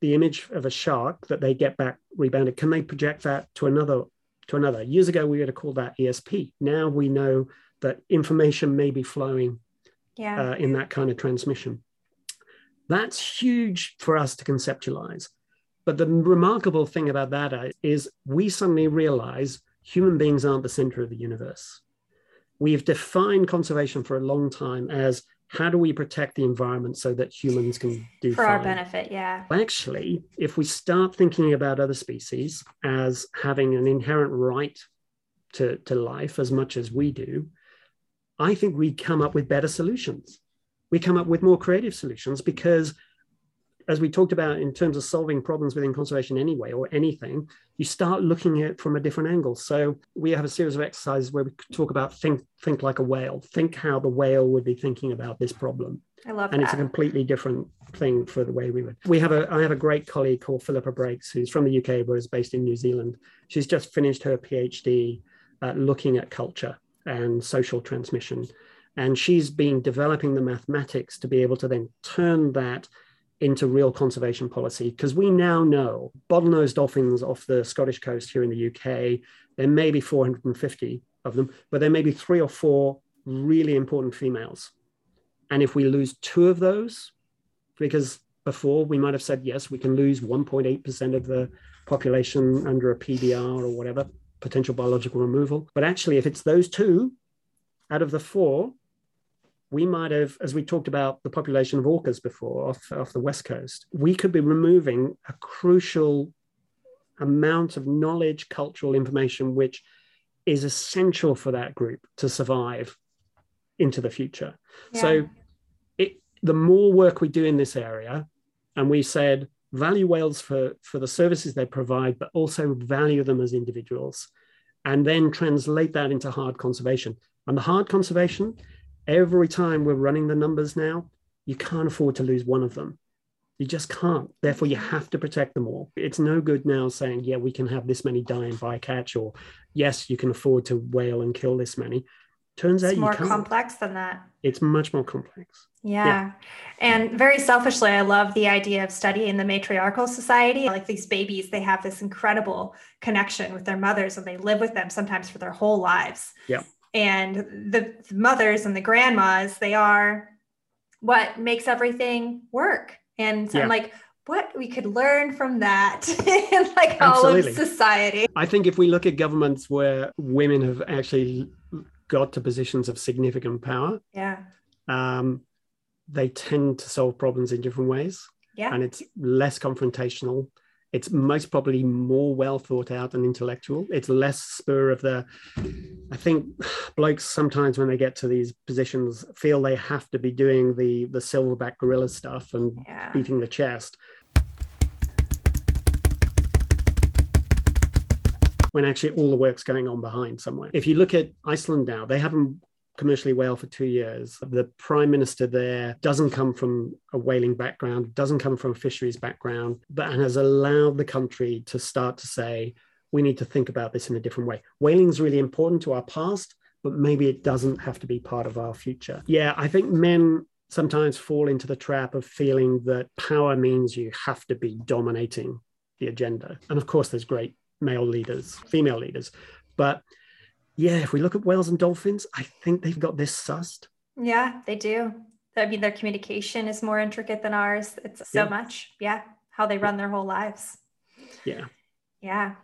the image of a shark that they get back rebounded? Can they project that to another? To another. Years ago, we would have called that ESP. Now we know that information may be flowing yeah. uh, in that kind of transmission. That's huge for us to conceptualize. But the remarkable thing about that is we suddenly realize human beings aren't the center of the universe. We've defined conservation for a long time as how do we protect the environment so that humans can do for fine? our benefit yeah actually if we start thinking about other species as having an inherent right to, to life as much as we do i think we come up with better solutions we come up with more creative solutions because as we talked about in terms of solving problems within conservation anyway or anything you start looking at it from a different angle so we have a series of exercises where we talk about think think like a whale think how the whale would be thinking about this problem I love and that. it's a completely different thing for the way we would. We have a I have a great colleague called Philippa Brakes, who's from the UK but is based in New Zealand. She's just finished her PhD uh, looking at culture and social transmission and she's been developing the mathematics to be able to then turn that into real conservation policy because we now know bottlenose dolphins off the Scottish coast here in the UK, there may be 450 of them, but there may be three or four really important females. And if we lose two of those, because before we might have said, yes, we can lose 1.8% of the population under a PBR or whatever, potential biological removal. But actually, if it's those two out of the four, we might have, as we talked about the population of orcas before off, off the west coast, we could be removing a crucial amount of knowledge, cultural information, which is essential for that group to survive into the future. Yeah. So, it, the more work we do in this area, and we said value whales for, for the services they provide, but also value them as individuals, and then translate that into hard conservation. And the hard conservation every time we're running the numbers now, you can't afford to lose one of them. You just can't. Therefore, you have to protect them all. It's no good now saying, yeah, we can have this many die in bycatch, or yes, you can afford to whale and kill this many. Turns it's out more complex than that. It's much more complex. Yeah. yeah. And very selfishly, I love the idea of studying the matriarchal society. Like these babies, they have this incredible connection with their mothers and they live with them sometimes for their whole lives. Yeah and the mothers and the grandmas they are what makes everything work. And so yeah. i'm like what we could learn from that in like all of society. I think if we look at governments where women have actually got to positions of significant power yeah. um, they tend to solve problems in different ways. Yeah. And it's less confrontational it's most probably more well thought out and intellectual. It's less spur of the. I think blokes sometimes when they get to these positions feel they have to be doing the the silverback gorilla stuff and yeah. beating the chest. When actually all the work's going on behind somewhere. If you look at Iceland now, they haven't commercially whale for two years. The prime minister there doesn't come from a whaling background, doesn't come from a fisheries background, but has allowed the country to start to say, we need to think about this in a different way. Whaling is really important to our past, but maybe it doesn't have to be part of our future. Yeah, I think men sometimes fall into the trap of feeling that power means you have to be dominating the agenda. And of course, there's great male leaders, female leaders, but yeah, if we look at whales and dolphins, I think they've got this sussed. Yeah, they do. I mean, their communication is more intricate than ours. It's so yeah. much. Yeah. How they run their whole lives. Yeah. Yeah.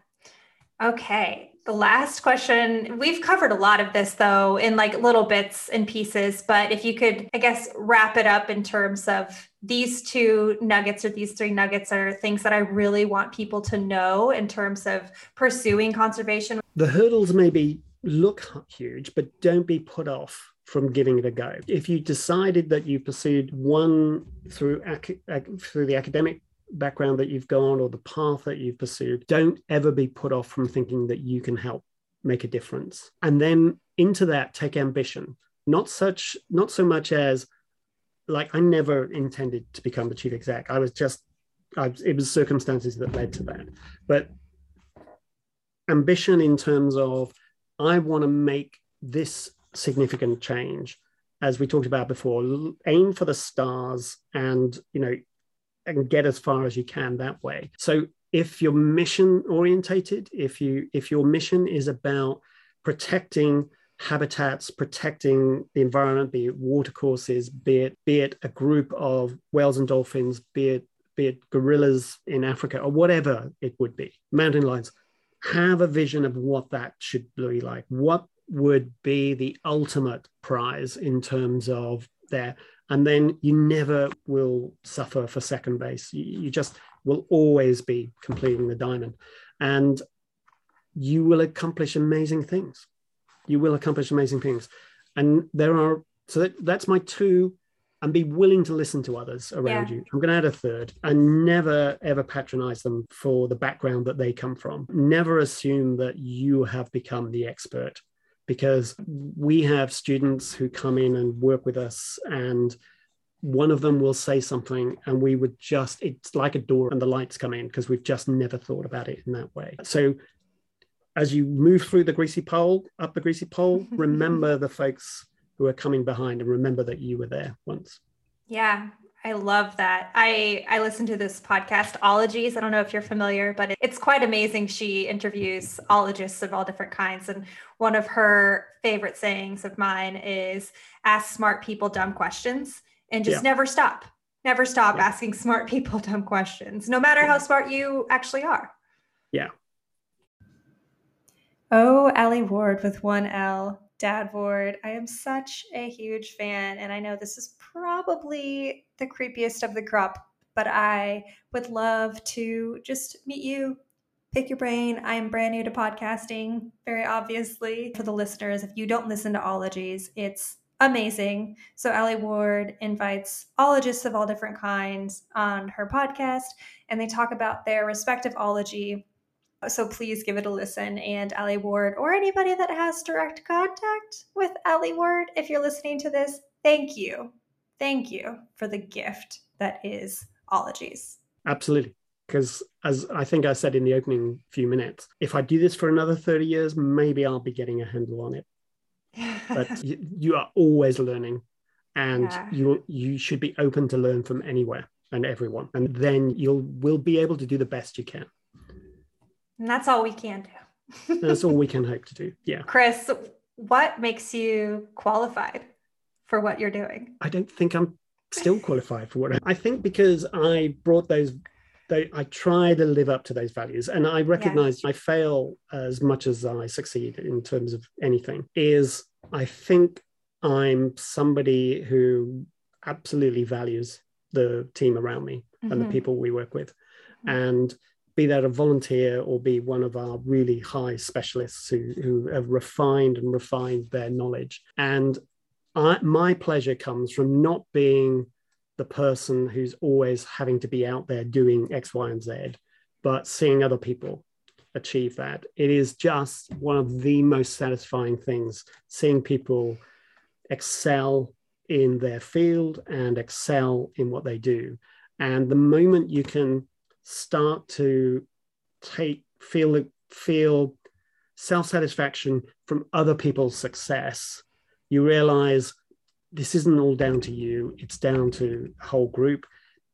Okay. The last question, we've covered a lot of this though in like little bits and pieces, but if you could, I guess, wrap it up in terms of these two nuggets or these three nuggets are things that I really want people to know in terms of pursuing conservation. The hurdles may be look huge, but don't be put off from giving it a go. If you decided that you pursued one through ac- ac- through the academic background that you've gone or the path that you've pursued, don't ever be put off from thinking that you can help make a difference. And then into that take ambition, not such not so much as like I never intended to become the chief exec. I was just I, it was circumstances that led to that. But ambition in terms of I want to make this significant change as we talked about before. Aim for the stars and you know and get as far as you can that way. So if you're mission orientated if you if your mission is about protecting habitats protecting the environment be it watercourses be it be it a group of whales and dolphins be it be it gorillas in africa or whatever it would be mountain lions have a vision of what that should be like. What would be the ultimate prize in terms of there? And then you never will suffer for second base. You, just will always be completing the diamond. And you will accomplish amazing things. You will accomplish amazing things. And there are so that, that's my two and be willing to listen to others around yeah. you. I'm going to add a third and never ever patronize them for the background that they come from. Never assume that you have become the expert because we have students who come in and work with us and one of them will say something and we would just it's like a door and the lights come in because we've just never thought about it in that way so as you move through the greasy pole up the greasy pole remember the folks who are coming behind and remember that you were there once yeah I love that. I I listen to this podcast, Ologies. I don't know if you're familiar, but it's quite amazing. She interviews ologists of all different kinds, and one of her favorite sayings of mine is "Ask smart people dumb questions, and just yeah. never stop. Never stop yeah. asking smart people dumb questions, no matter yeah. how smart you actually are." Yeah. Oh, Alie Ward with one L. Dad Ward. I am such a huge fan, and I know this is probably the creepiest of the crop, but I would love to just meet you, pick your brain. I am brand new to podcasting, very obviously. For the listeners, if you don't listen to ologies, it's amazing. So Alie Ward invites ologists of all different kinds on her podcast, and they talk about their respective ology so please give it a listen. And Alie Ward, or anybody that has direct contact with Alie Ward, if you're listening to this, thank you. Thank you for the gift that is ologies. Absolutely. Because as I think I said in the opening few minutes, if I do this for another 30 years, maybe I'll be getting a handle on it. But you, you, are always learning and yeah. you you should be open to learn from anywhere and everyone. And then you'll will be able to do the best you can. And that's all we can do. that's all we can hope to do. Yeah. Chris, what makes you qualified for what you're doing? I don't think I'm still qualified for what I, I think because I brought those they, I try to live up to those values and I recognize yeah. I fail as much as I succeed in terms of anything is I think I'm somebody who absolutely values the team around me mm-hmm. and the mm-hmm. people we work with mm-hmm. and be that a volunteer or be one of our really high specialists who, who have refined and refined their knowledge. And I, my pleasure comes from not being the person who's always having to be out there doing X, Y, and Z, but seeing other people achieve that. It is just one of the most satisfying things seeing people excel in their field and excel in what they do. And the moment you can start to take feel feel self-satisfaction from other people's success you realize this isn't all down to you it's down to a whole group.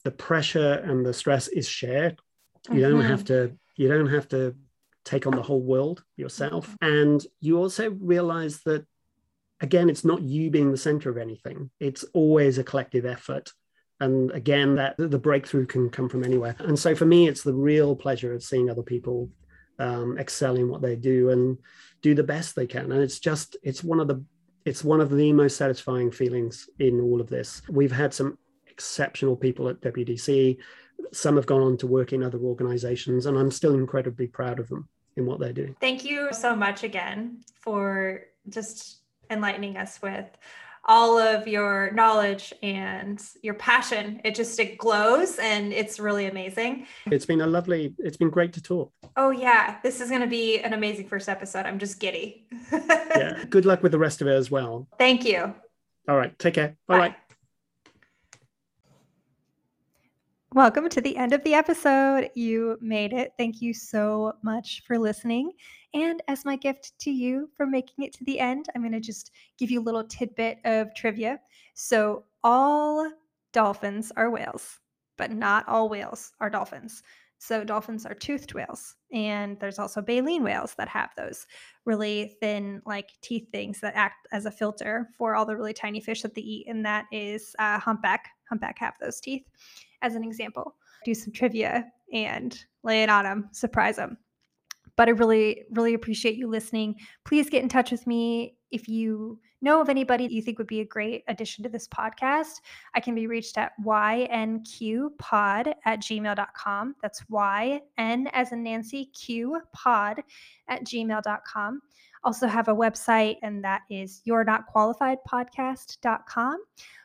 The pressure and the stress is shared. You mm-hmm. don't have to you don't have to take on the whole world yourself. And you also realize that again it's not you being the center of anything. It's always a collective effort and again that the breakthrough can come from anywhere. And so for me it's the real pleasure of seeing other people um, excel in what they do and do the best they can. And it's just it's one of the it's one of the most satisfying feelings in all of this. We've had some exceptional people at wdc some have gone on to work in other organizations and i'm still incredibly proud of them in what they're doing. Thank you so much again for just enlightening us with all of your knowledge and your passion. It just it glows and it's really amazing. It's been a lovely, it's been great to talk. Oh yeah, this is going to be an amazing first episode. I'm just giddy. yeah. Good luck with the rest of it as well. Thank you. All right. Take care. Bye bye. Welcome to the end of the episode. You made it. Thank you so much for listening. And as my gift to you for making it to the end, I'm going to just give you a little tidbit of trivia. So, all dolphins are whales, but not all whales are dolphins. So, dolphins are toothed whales. And there's also baleen whales that have those really thin, like teeth things that act as a filter for all the really tiny fish that they eat. And that is uh, humpback. Humpback have those teeth as an example. Do some trivia and lay it on them, surprise them. But I really, really appreciate you listening. Please get in touch with me if you know of anybody you think would be a great addition to this podcast. I can be reached at ynqpod at gmail.com. That's yn as in Nancy, q pod at gmail.com. Also have a website, and that is you're not qualified podcast.com.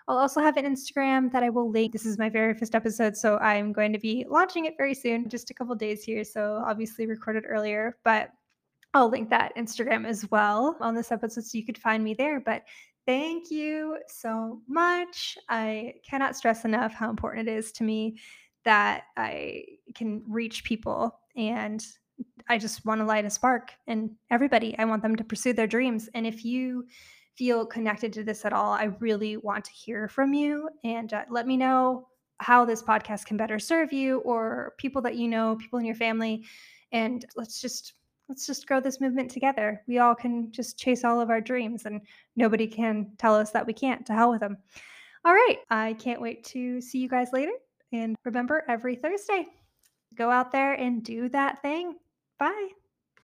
I'll also have an Instagram that I will link. This is my very first episode, so I'm going to be launching it very soon, just a couple days here. So obviously recorded earlier, but I'll link that Instagram as well on this episode so you could find me there. But thank you so much. I cannot stress enough how important it is to me that I can reach people and I just want to light a spark in everybody. I want them to pursue their dreams. And if you feel connected to this at all, I really want to hear from you and uh, let me know how this podcast can better serve you or people that you know, people in your family and let's just let's just grow this movement together. We all can just chase all of our dreams and nobody can tell us that we can't. To hell with them. All right, I can't wait to see you guys later and remember every Thursday go out there and do that thing. Bye.